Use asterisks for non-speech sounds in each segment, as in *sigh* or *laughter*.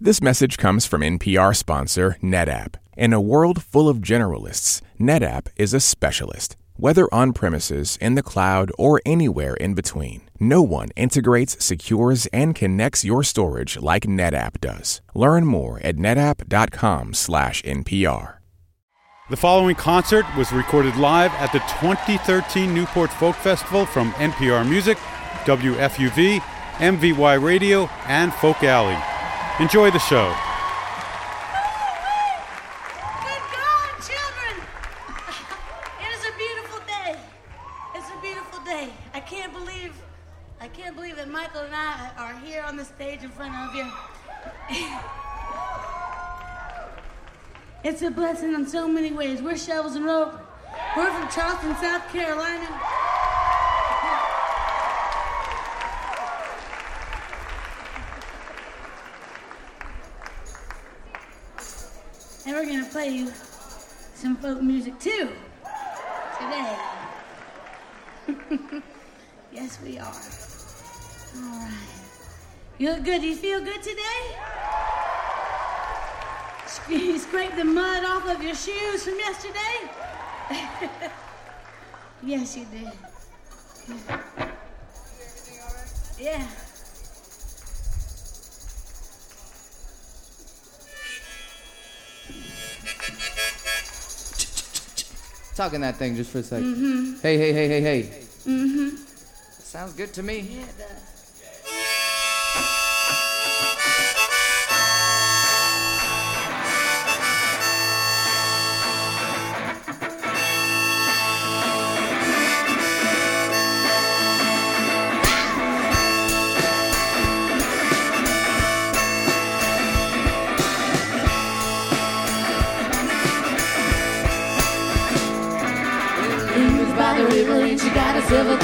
This message comes from NPR sponsor NetApp. In a world full of generalists, NetApp is a specialist. Whether on premises, in the cloud, or anywhere in between, no one integrates, secures, and connects your storage like NetApp does. Learn more at netapp.com/npr. The following concert was recorded live at the 2013 Newport Folk Festival from NPR Music, WFUV, MVY Radio, and Folk Alley. Enjoy the show. Good God, children! *laughs* It is a beautiful day. It's a beautiful day. I can't believe, I can't believe that Michael and I are here on the stage in front of you. It's a blessing in so many ways. We're Shovels and Rope. We're from Charleston, South Carolina. And we're gonna play you some folk music too today. *laughs* yes, we are. All right. You look good. Do you feel good today? You *laughs* scraped the mud off of your shoes from yesterday? *laughs* yes, you did. Yeah. Talking that thing just for a 2nd Hey, hey, hey, hey, hey. Mm-hmm. Sounds good to me. Yeah, it does.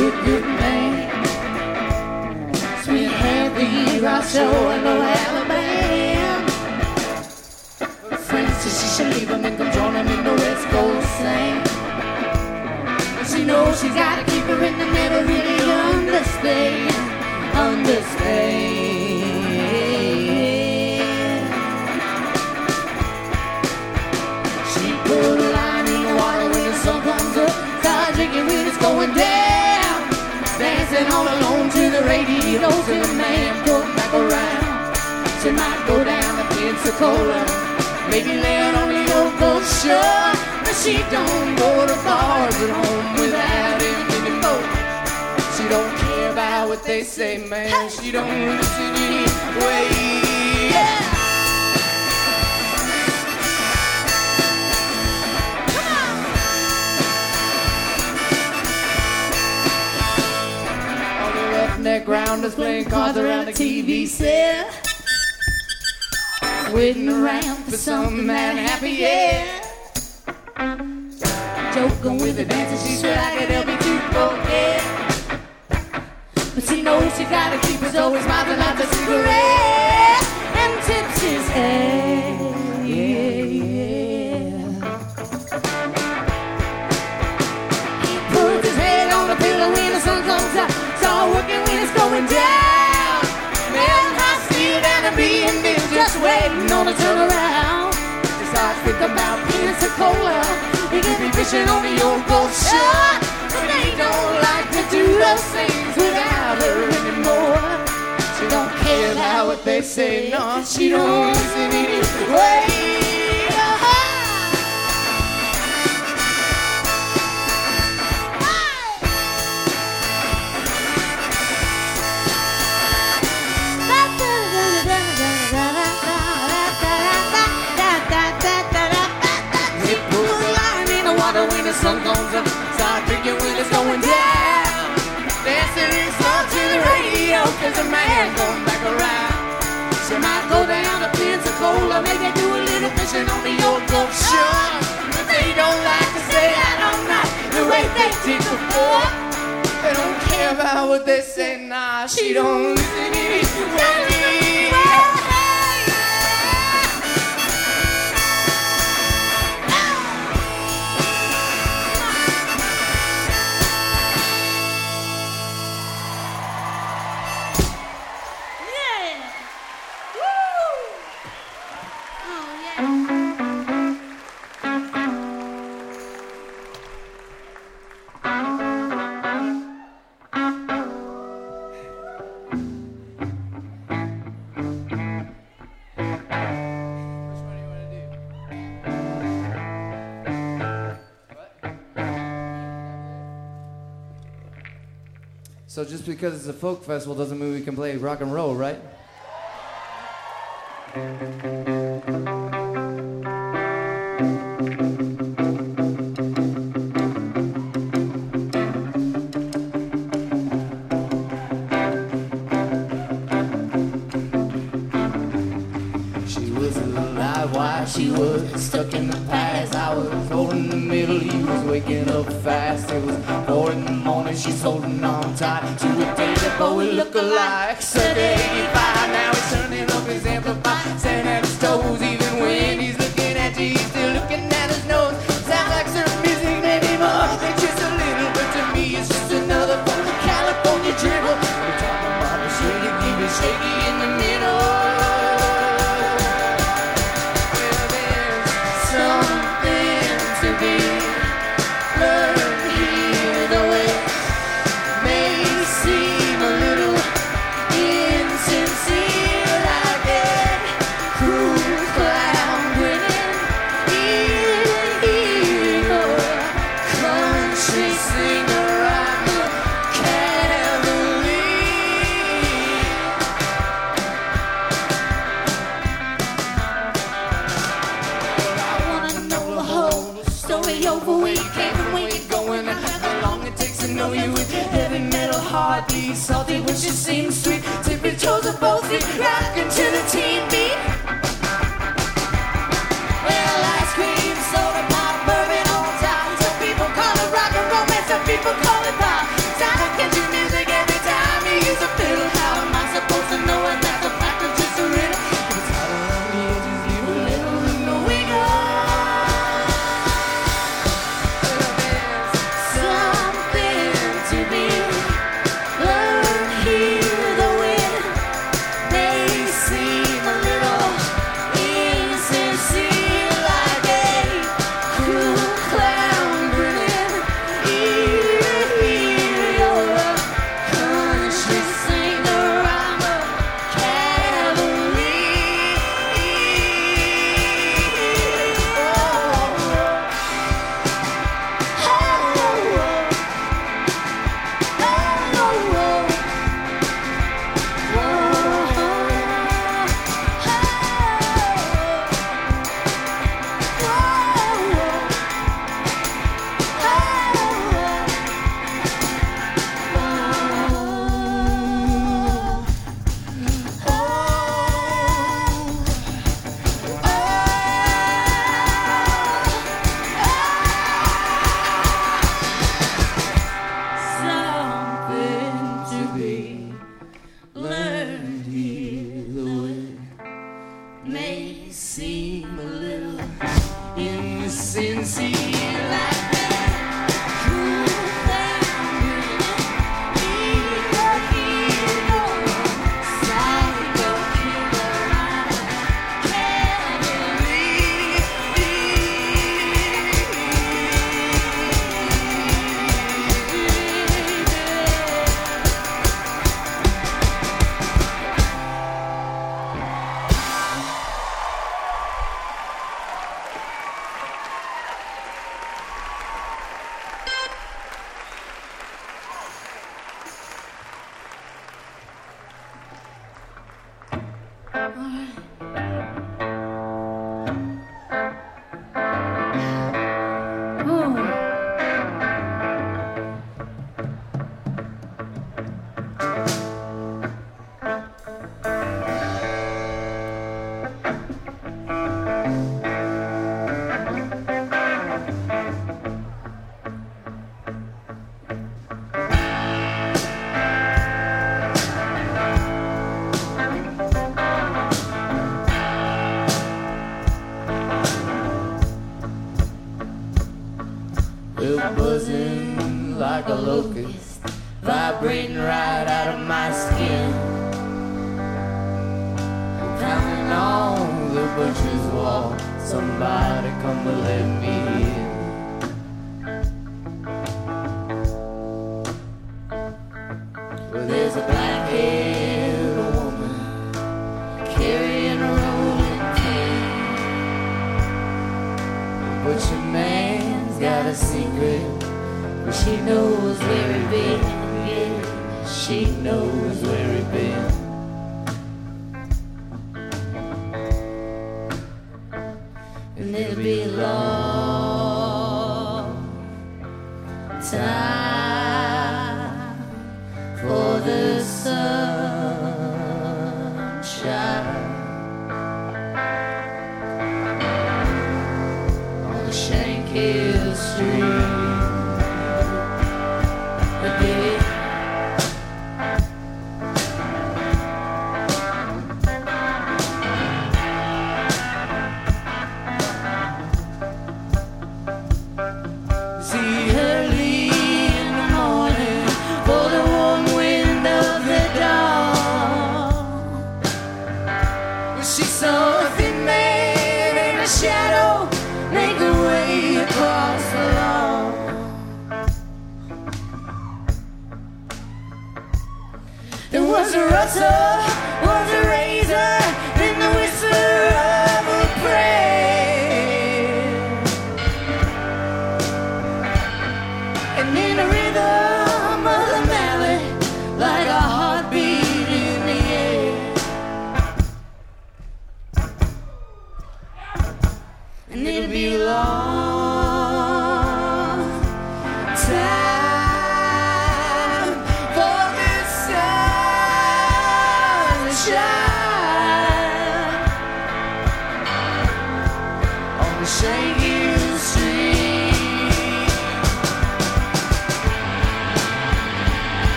Good, good man. Sweet rock show and no. Friends said she should leave him and come join him in the West Coast. But she knows she's gotta keep her in the never really understand. Understand. Radio till the man come back around. She might go down to Pensacola, maybe land on the Oakland shore. But she don't go to bars at home without him anymore. She don't care about what they say, man. She don't listen anyway. Yeah. Roughneck rounders playing cards around the TV set. Waiting around for something that happy, yeah. Joking with the dancer, she said I could help me to forget. But she knows she gotta keep his always smiling out the cigarette and tips his head. About Pensacola. He could be fishing on the old Gulf Shore. But they don't like to do those things without her anymore. She don't care about what they say, no, she don't listen anyway. Drinking when it's going down. Dancing stuff to the radio, the man come back around. She might go down to Pensacola, maybe do a little fishing on the old Gulf Shore. But they don't like to say I don't the way they did before. They don't care about what they say, nah, she don't listen anyway. So just because it's a folk festival doesn't mean we can play rock and roll, right? She was alive while she was stuck in the past. I was holding the middle, you was waking up fast. It was four in the morning, she's holding on we look alike. Circa 85. up.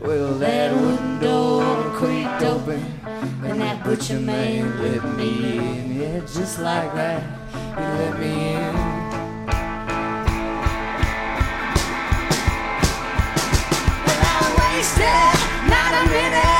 Well, that wooden door creaked open, and that butcher man let me in. Yeah, just like that, he let me in. Well, I Wasted, not a minute.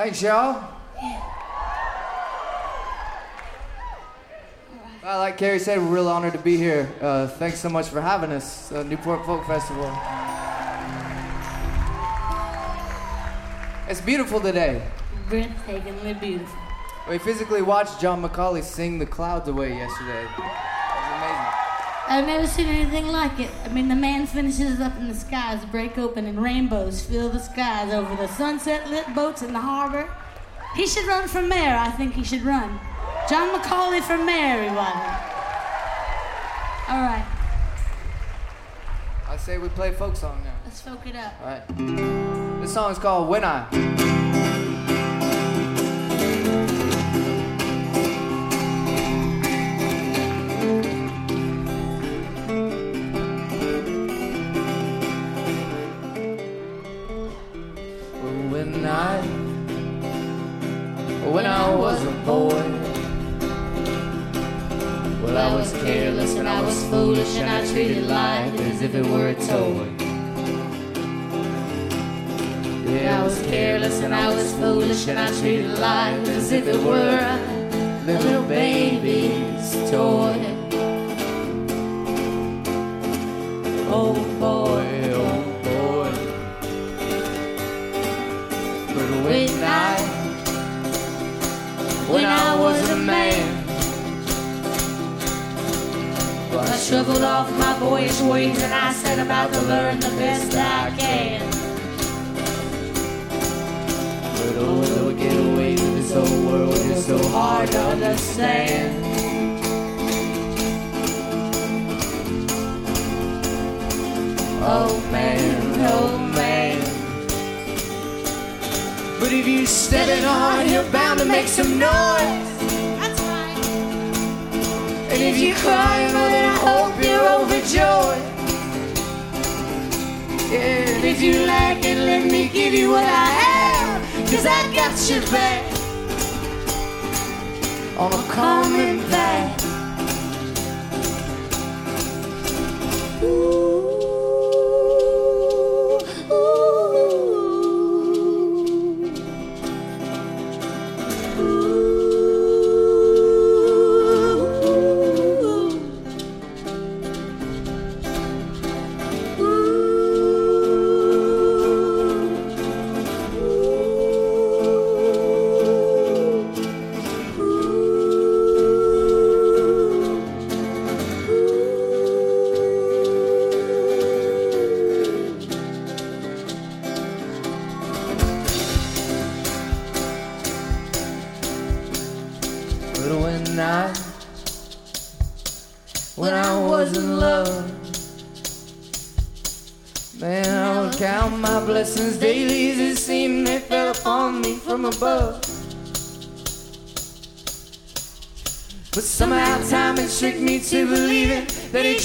Thanks, y'all. Yeah. Well, like Cary said, we're real honored to be here. Uh, thanks so much for having us, uh, Newport Folk Festival. It's beautiful today. Breathtakingly beautiful. We physically watched John McCauley sing the clouds away yesterday. I've never seen anything like it. I mean, the man finishes up in the skies break open and rainbows fill the skies over the sunset lit boats in the harbor. He should run for mayor. I think he should run. John McCauley for mayor, everybody. All right, I say we play folk song now. let's folk it up. All right. This song is called When I. and I treated life as if it were a little baby's toy. Oh boy, oh boy. But when I, when I was a man, I shoveled off my boyish ways and I set about to learn the best I can. But oh, I get away with this whole world is so hard to understand. Oh man, oh man. But if you step it hard, you're bound to make some noise. That's right. And if you cry, well, then I hope you're overjoyed. Yeah, and if you like it, let me give you what I have. Cause I got your back on a coming back. Ooh,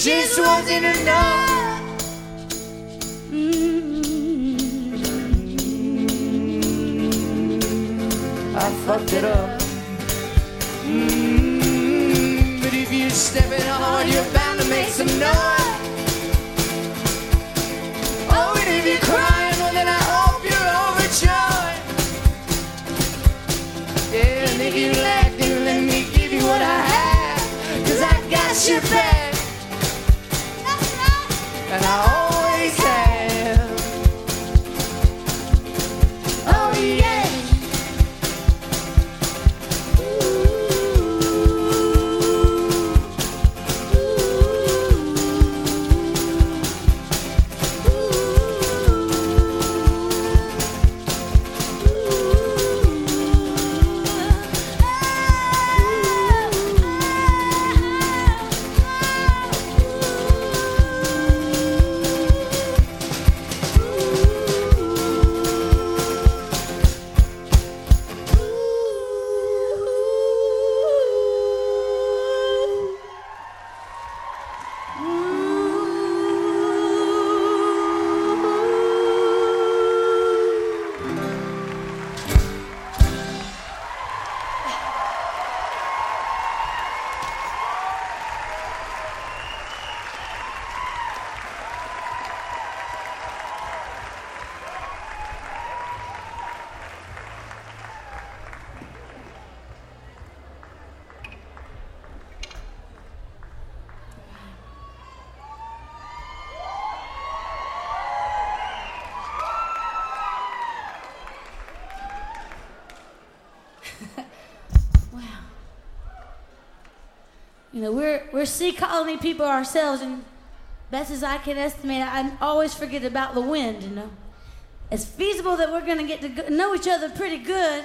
just wasn't enough. I fucked it up. Mm, but if you step it hard, you're bound to make some noise. Oh, and if you're crying, well, then I hope you're overjoyed. Yeah, and if you like, you know, we're we're sea colony people ourselves, and best as I can estimate, I always forget about the wind. You know, it's feasible that we're gonna get to know each other pretty good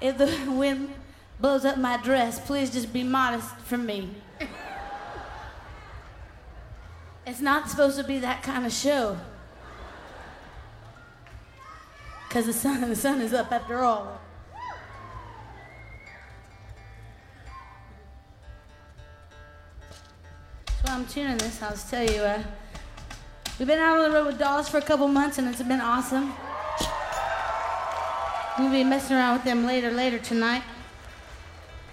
if the *laughs* wind blows up my dress. Please just be modest for me. It's not supposed to be that kind of show. Because the sun, the sun is up after all. Why I'm tuning this. I'll tell you. Uh, we've been out on the road with Dolls for a couple months, and it's been awesome. We'll be messing around with them later, later tonight.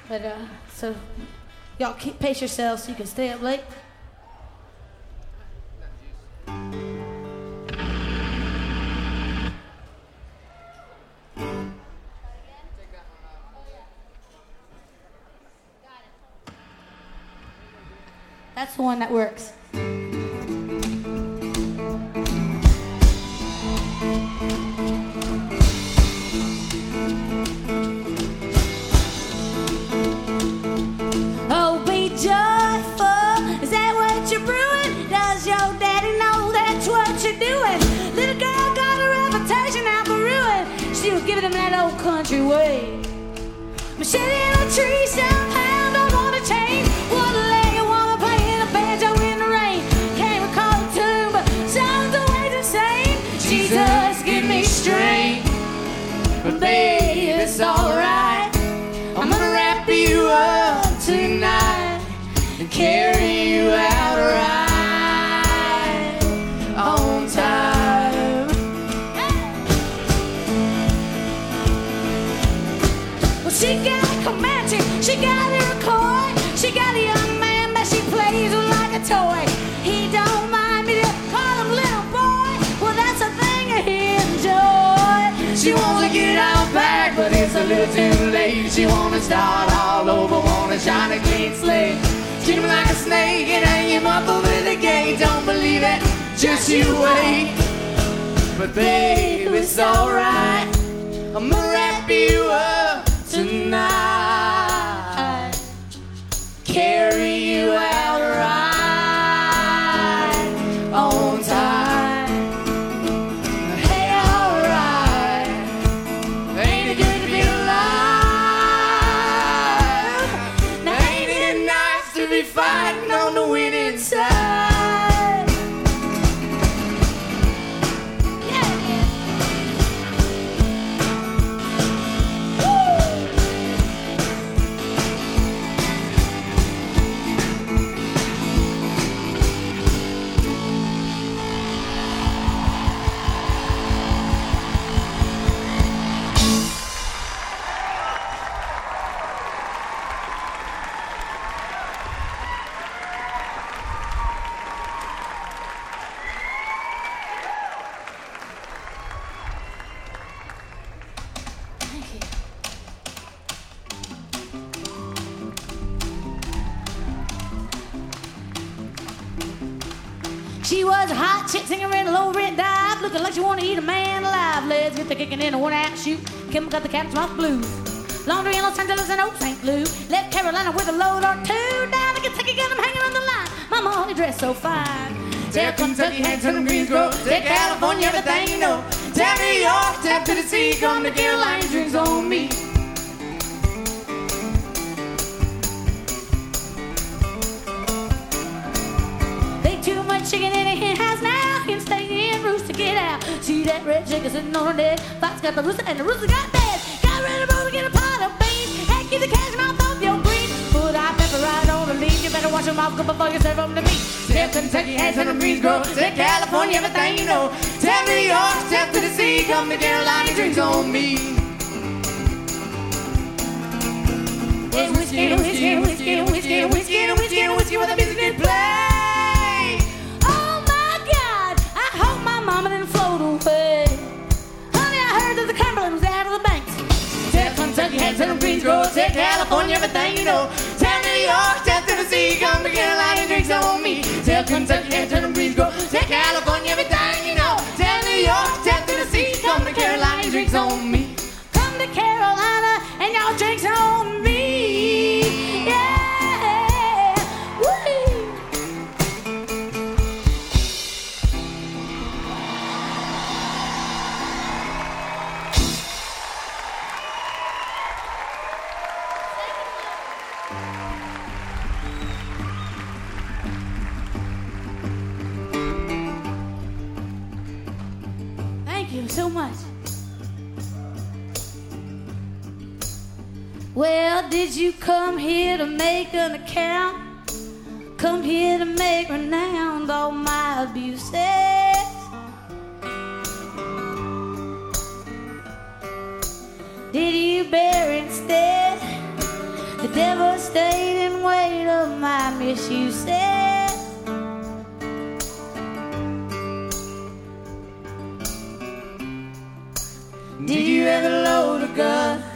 But uh, so y'all keep pace yourselves so you can stay up late. One that works. Too late. She wanna start all over, wanna shine a clean slate. Treat him like a snake and hang him up over the gate. Don't believe it, just you wait. But babe, it's alright. I'm gonna wrap you up tonight. Carry you out She was a hot chick singing in a low rent dive, looking like she wanna eat a man alive. Let's get the kicking in a one out shoot. Kim got the captain's mouth blues. Laundry in Los Angeles and Old St. Louis. Left Carolina with a load or two. Down to Kentucky, got 'em hanging on the line. Mama only dressed so fine. Tell Kentucky, to the Greensboro. Tell California, everything you know. Tell New York, tell Tennessee, come to Carolina, drinks on me. Red chicken sitting on her dead. Fox got the rooster and the rooster got dead. Got ready to get a pot of beans. Heck, get the cash mouth off your green. Put hot pepper right on the leaf. You better wash off good before you serve them to me. Tell Kentucky, hang to the Greensboro. Tell California, everything you know. Tell New York, tell Tennessee, come to Carolina, drinks on me. It's whiskey, whiskey, whiskey, whiskey, whiskey, whiskey, whiskey with a music play. Kentucky, hang to the Greensboro. Tell California, everything you know. Tell New York, tell Tennessee, come to Carolina, drinks on me. Tell Kentucky, hang to the Greensboro. Tell California, everything you know. Tell New York, tell Tennessee, come to Carolina, drinks on me. Come to Carolina and y'all drinks on me. you so much. Well, did you come here to make an account? Come here to make renowned all my abuses. Did you bear instead the devastating weight of my misuses? God.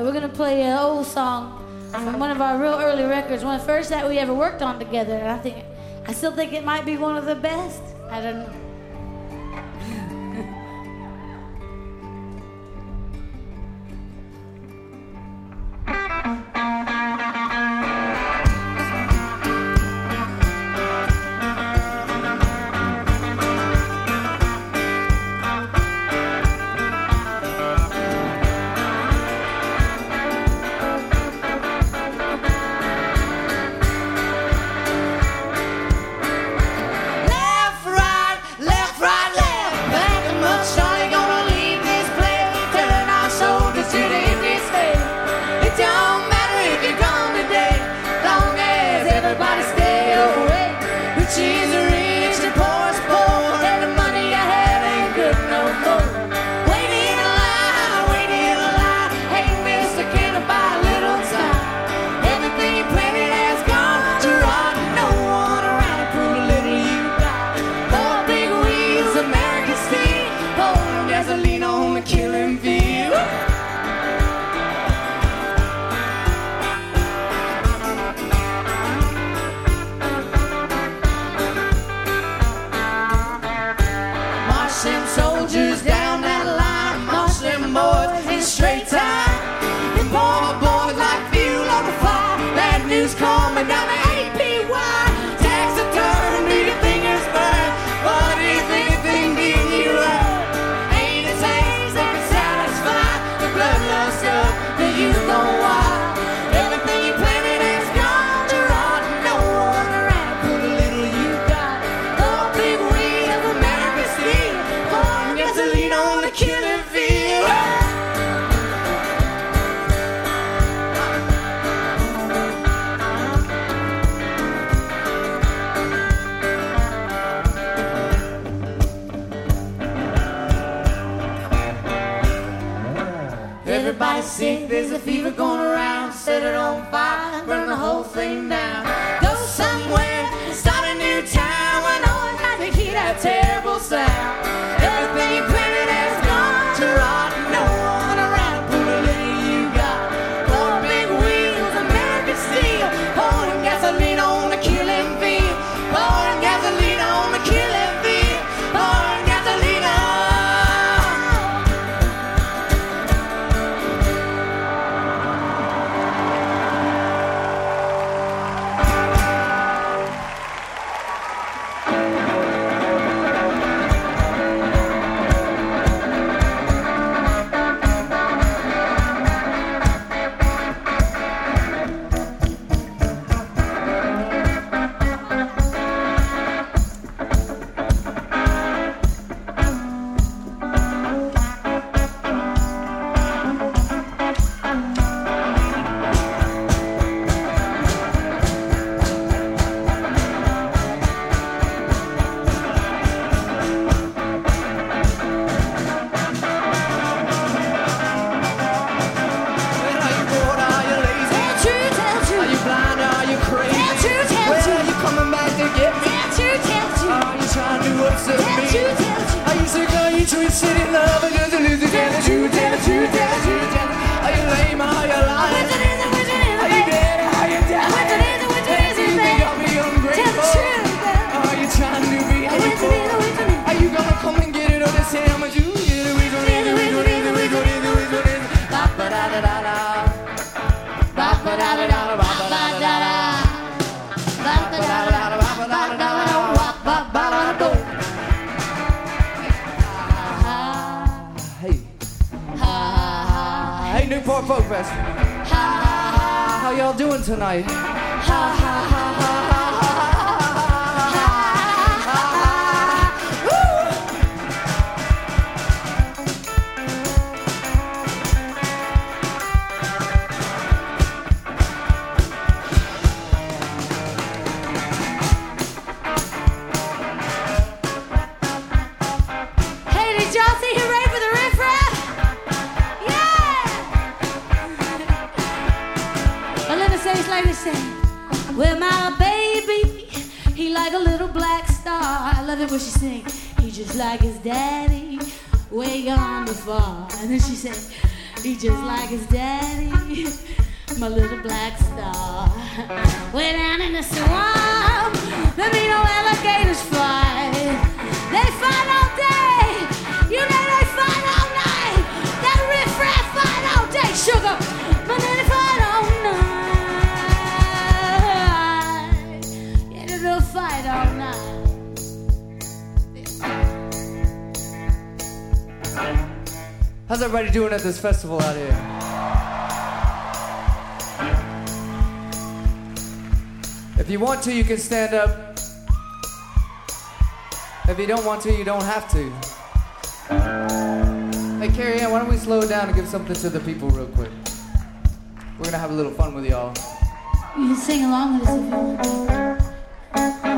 uh, we're gonna play an old song from one of our real early records, one of the first that we ever worked on together. And I think I still think it might be one of the best. I don't know. coming down. you just like his daddy, way gone far. And then she said, He just like his daddy, my little black star. Way down in the swamp, let me know alligators fly. They fight all day, you know they fight all night. That riff raff fight all day, sugar. How's everybody doing at this festival out here? If you want to, you can stand up. If you don't want to, you don't have to. Hey, Cary why don't we slow down and give something to the people real quick? We're gonna have a little fun with y'all. You can sing along with us if you want.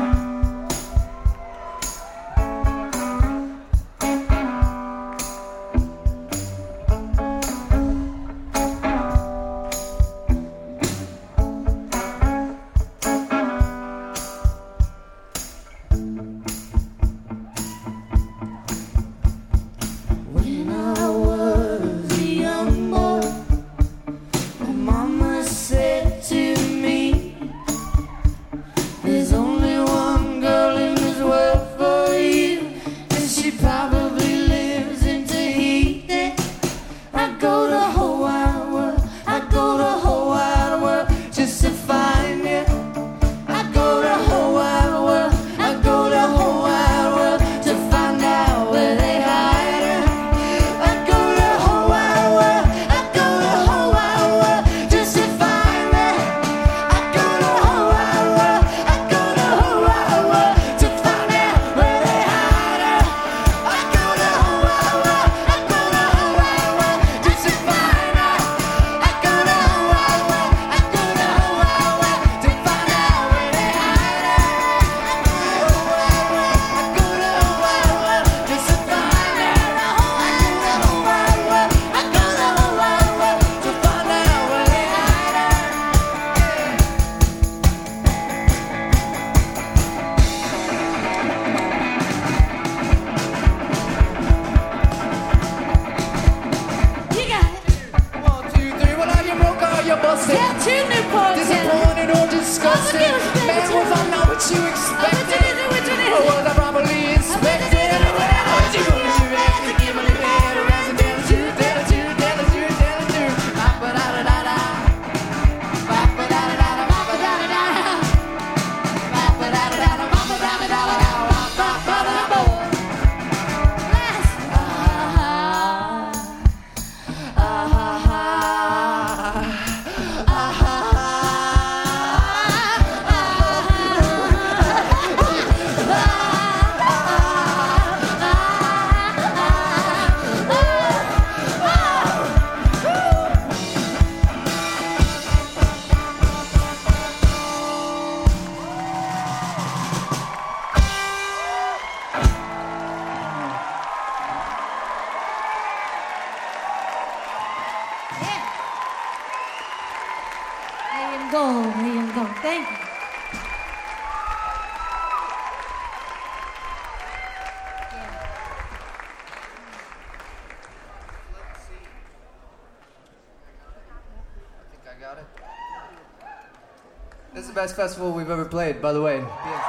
best festival we've ever played, by the way. Yes.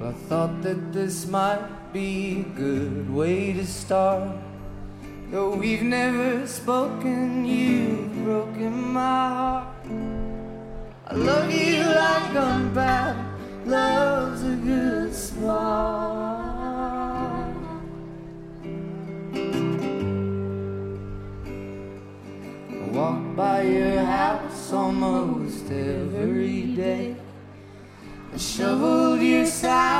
I thought that this might be a good way to start Though we've never spoken, you've broken my heart. I love you like bad love's a good spot. I walk by your house almost every day. I shoveled your side.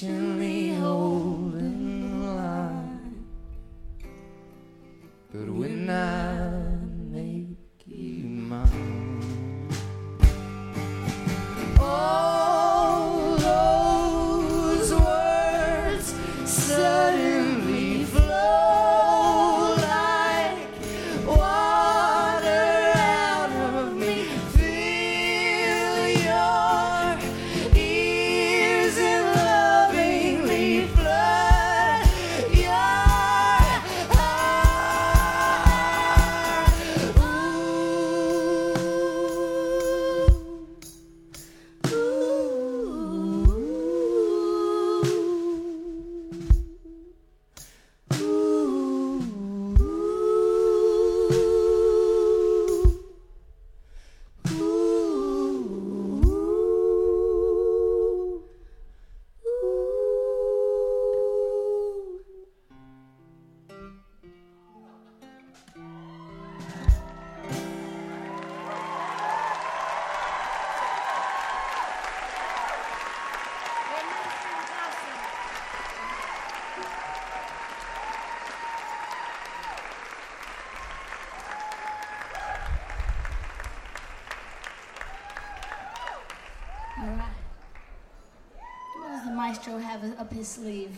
You. Have up his sleeve?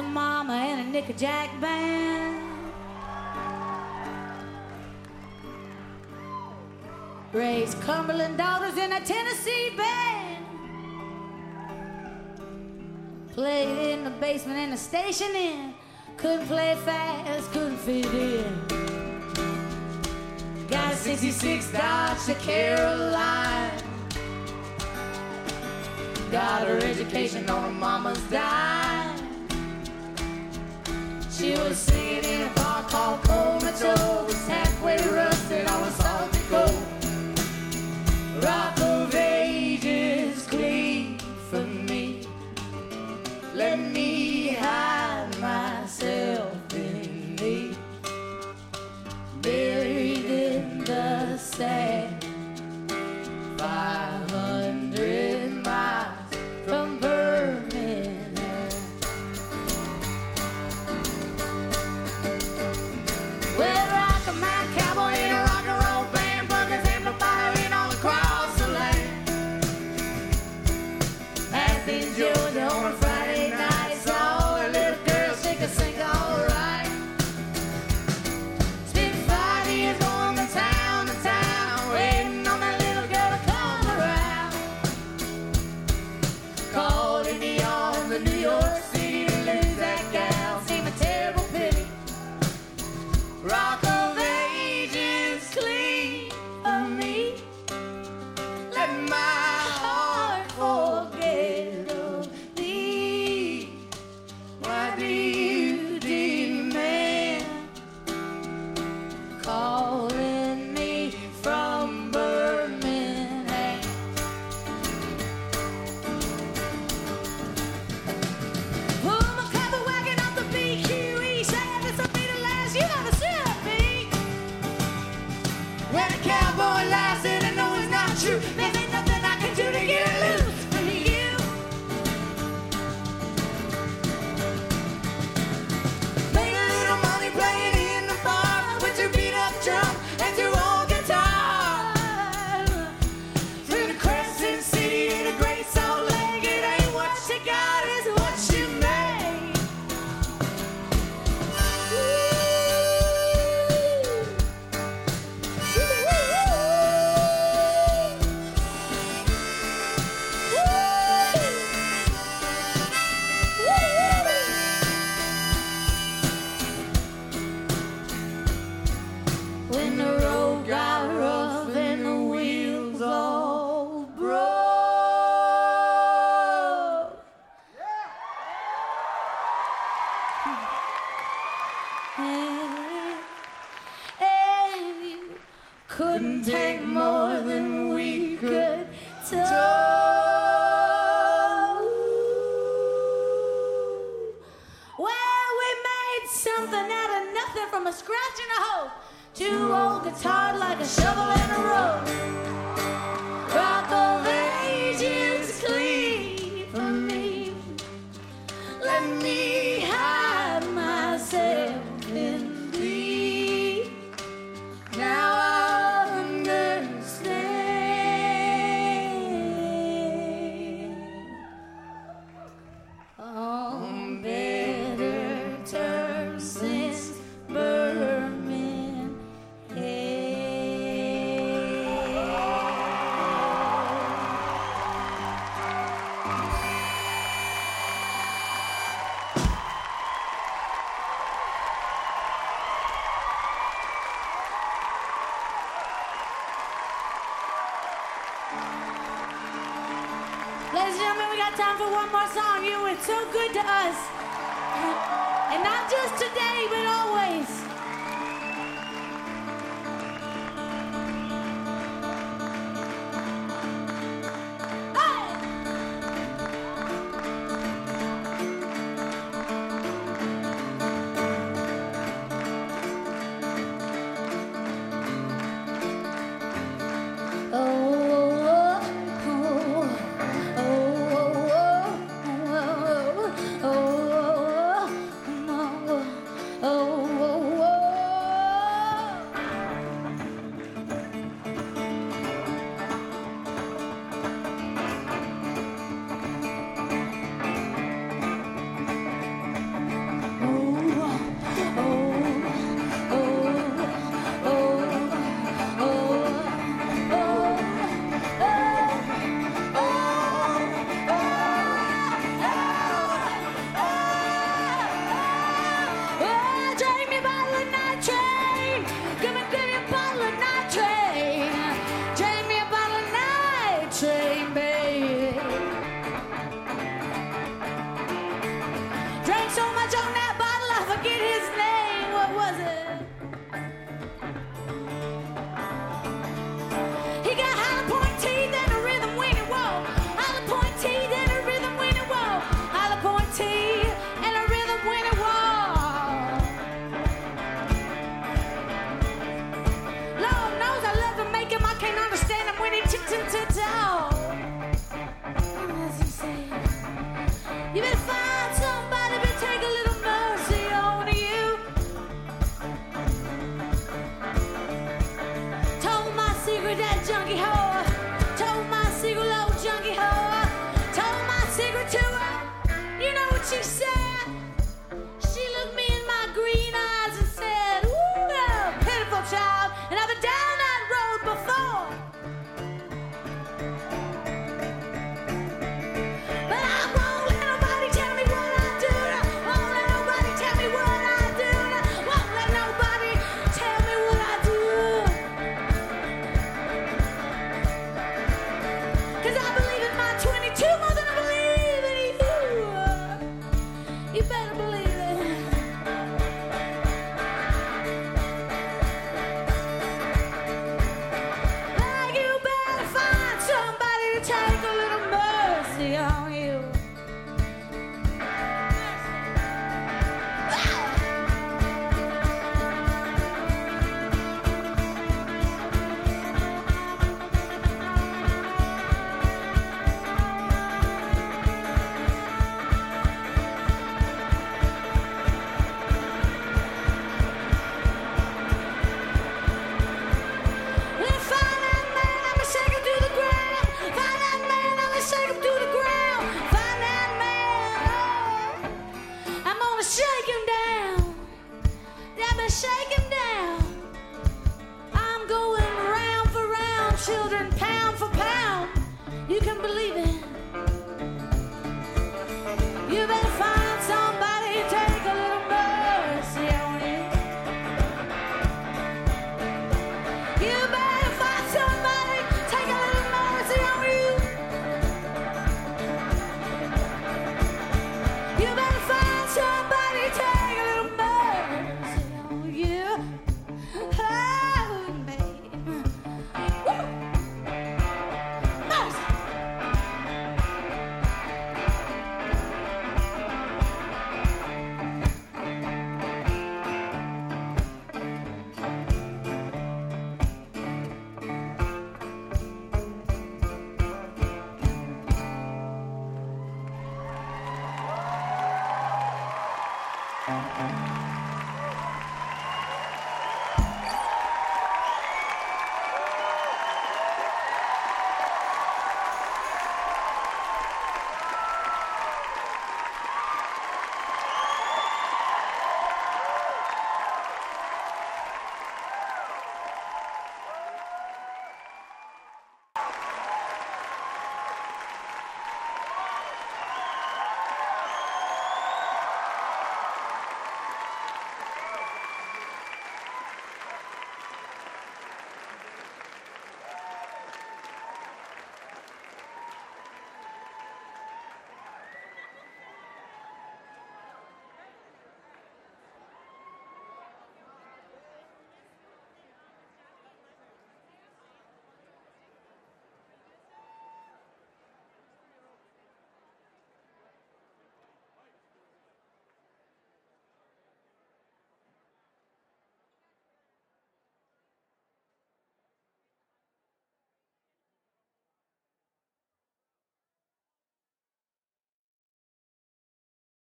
Delta Mama and a Nickajack band. Raised Cumberland daughters in a Tennessee band. Played in the basement and the Station Inn. Couldn't play fast, couldn't fit in. Got a 66 Dodge to Caroline. Got her education on her mama's dime. Was singing in a car called so good to us. And not just today,